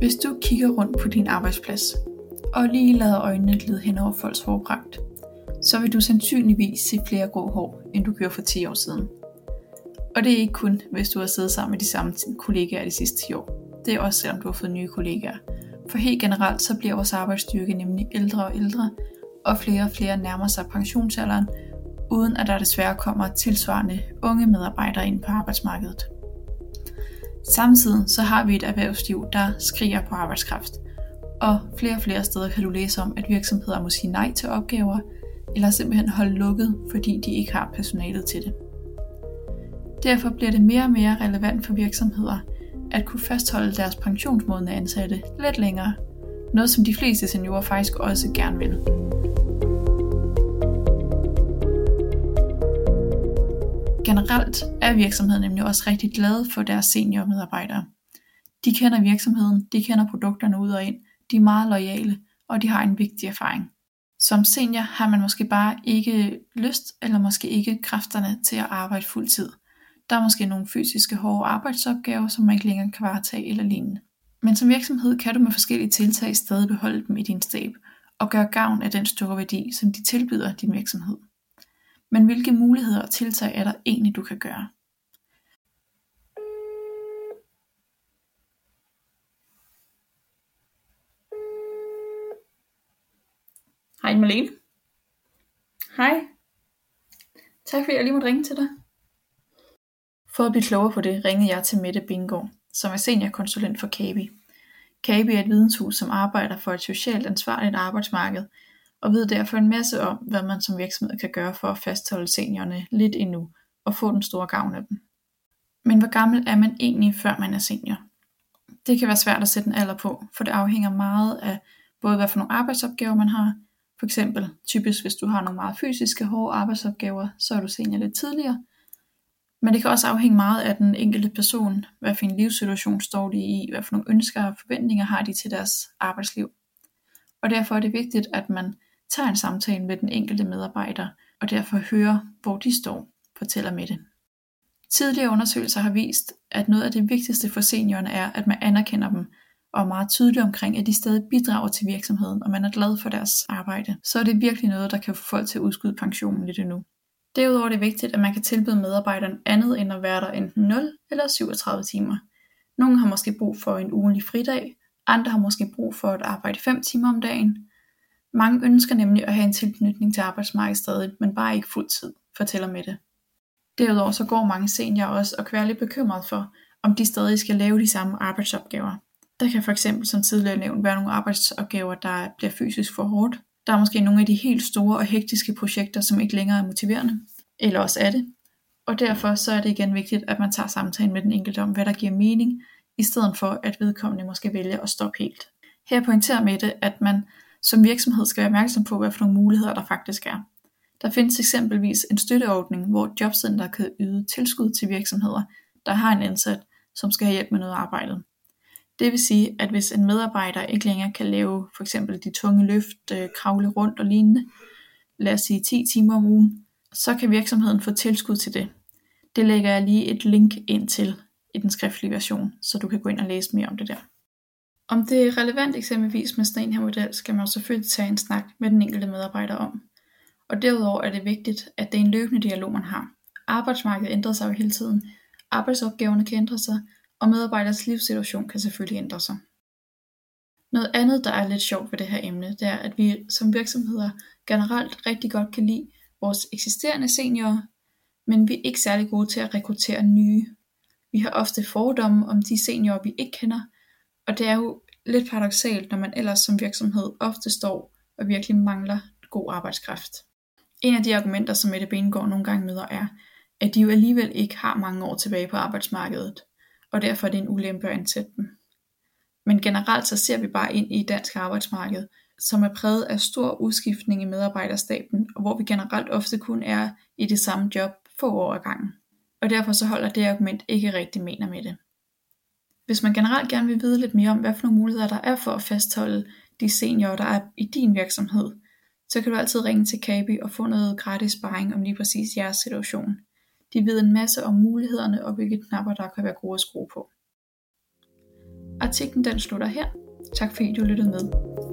Hvis du kigger rundt på din arbejdsplads, og lige lader øjnene glide hen over folks hårpragt, så vil du sandsynligvis se flere grå hår, end du gjorde for 10 år siden. Og det er ikke kun, hvis du har siddet sammen med de samme kollegaer de sidste 10 år. Det er også selvom du har fået nye kollegaer. For helt generelt så bliver vores arbejdsstyrke nemlig ældre og ældre, og flere og flere nærmer sig pensionsalderen, uden at der desværre kommer tilsvarende unge medarbejdere ind på arbejdsmarkedet. Samtidig så har vi et erhvervsliv, der skriger på arbejdskraft, og flere og flere steder kan du læse om, at virksomheder må sige nej til opgaver, eller simpelthen holde lukket, fordi de ikke har personalet til det. Derfor bliver det mere og mere relevant for virksomheder at kunne fastholde deres pensionsmodne ansatte lidt længere, noget som de fleste seniorer faktisk også gerne vil. Generelt er virksomheden nemlig også rigtig glade for deres seniormedarbejdere. De kender virksomheden, de kender produkterne ud og ind, de er meget lojale, og de har en vigtig erfaring. Som senior har man måske bare ikke lyst, eller måske ikke kræfterne til at arbejde fuld tid. Der er måske nogle fysiske hårde arbejdsopgaver, som man ikke længere kan varetage eller lignende. Men som virksomhed kan du med forskellige tiltag stadig beholde dem i din stab, og gøre gavn af den store værdi, som de tilbyder din virksomhed. Men hvilke muligheder og tiltag er der egentlig, du kan gøre? Hej Malene. Hej. Tak fordi jeg lige måtte ringe til dig. For at blive klogere på det, ringede jeg til Mette Bingård, som er seniorkonsulent for Kabi. Kabi er et videnshus, som arbejder for et socialt ansvarligt arbejdsmarked, og ved derfor en masse om, hvad man som virksomhed kan gøre for at fastholde seniorerne lidt endnu og få den store gavn af dem. Men hvor gammel er man egentlig, før man er senior? Det kan være svært at sætte en alder på, for det afhænger meget af både hvad for nogle arbejdsopgaver man har. For eksempel typisk hvis du har nogle meget fysiske hårde arbejdsopgaver, så er du senior lidt tidligere. Men det kan også afhænge meget af den enkelte person, hvad for en livssituation står de i, hvad for nogle ønsker og forventninger har de til deres arbejdsliv. Og derfor er det vigtigt, at man tager en samtale med den enkelte medarbejder, og derfor hører, hvor de står, fortæller Mette. Tidligere undersøgelser har vist, at noget af det vigtigste for seniorerne er, at man anerkender dem, og er meget tydelig omkring, at de stadig bidrager til virksomheden, og man er glad for deres arbejde. Så er det virkelig noget, der kan få folk til at udskyde pensionen lidt endnu. Derudover er det vigtigt, at man kan tilbyde medarbejderen andet end at være der enten 0 eller 37 timer. Nogle har måske brug for en ugenlig fridag, andre har måske brug for at arbejde 5 timer om dagen, mange ønsker nemlig at have en tilknytning til arbejdsmarkedet stadig, men bare ikke fuld tid, fortæller Mette. Derudover så går mange seniorer også og kan være lidt bekymret for, om de stadig skal lave de samme arbejdsopgaver. Der kan for eksempel, som tidligere nævnt, være nogle arbejdsopgaver, der bliver fysisk for hårdt. Der er måske nogle af de helt store og hektiske projekter, som ikke længere er motiverende. Eller også er det. Og derfor så er det igen vigtigt, at man tager samtalen med den enkelte om, hvad der giver mening, i stedet for at vedkommende måske vælger at stoppe helt. Her pointerer Mette, at man som virksomhed skal være opmærksom på, hvad for nogle muligheder der faktisk er. Der findes eksempelvis en støtteordning, hvor jobcenter kan yde tilskud til virksomheder, der har en ansat, som skal have hjælp med noget arbejde. Det vil sige, at hvis en medarbejder ikke længere kan lave for eksempel de tunge løft, øh, kravle rundt og lignende, lad os sige 10 timer om ugen, så kan virksomheden få tilskud til det. Det lægger jeg lige et link ind til i den skriftlige version, så du kan gå ind og læse mere om det der. Om det er relevant eksempelvis med sådan en her model, skal man selvfølgelig tage en snak med den enkelte medarbejder om. Og derudover er det vigtigt, at det er en løbende dialog, man har. Arbejdsmarkedet ændrer sig jo hele tiden. Arbejdsopgaverne kan ændre sig, og medarbejders livssituation kan selvfølgelig ændre sig. Noget andet, der er lidt sjovt ved det her emne, det er, at vi som virksomheder generelt rigtig godt kan lide vores eksisterende seniorer, men vi er ikke særlig gode til at rekruttere nye. Vi har ofte fordomme om de seniorer, vi ikke kender, og det er jo lidt paradoxalt, når man ellers som virksomhed ofte står og virkelig mangler god arbejdskraft. En af de argumenter, som Mette Benegård nogle gange møder, er, at de jo alligevel ikke har mange år tilbage på arbejdsmarkedet, og derfor er det en ulempe at ansætte dem. Men generelt så ser vi bare ind i dansk arbejdsmarked, som er præget af stor udskiftning i medarbejderstaben, og hvor vi generelt ofte kun er i det samme job få år ad gangen. Og derfor så holder det argument ikke rigtig mener med det. Hvis man generelt gerne vil vide lidt mere om, hvad for nogle muligheder der er for at fastholde de seniorer, der er i din virksomhed, så kan du altid ringe til Kabi og få noget gratis sparring om lige præcis jeres situation. De ved en masse om mulighederne og hvilke knapper, der kan være gode at skrue på. Artiklen den slutter her. Tak fordi du lyttede med.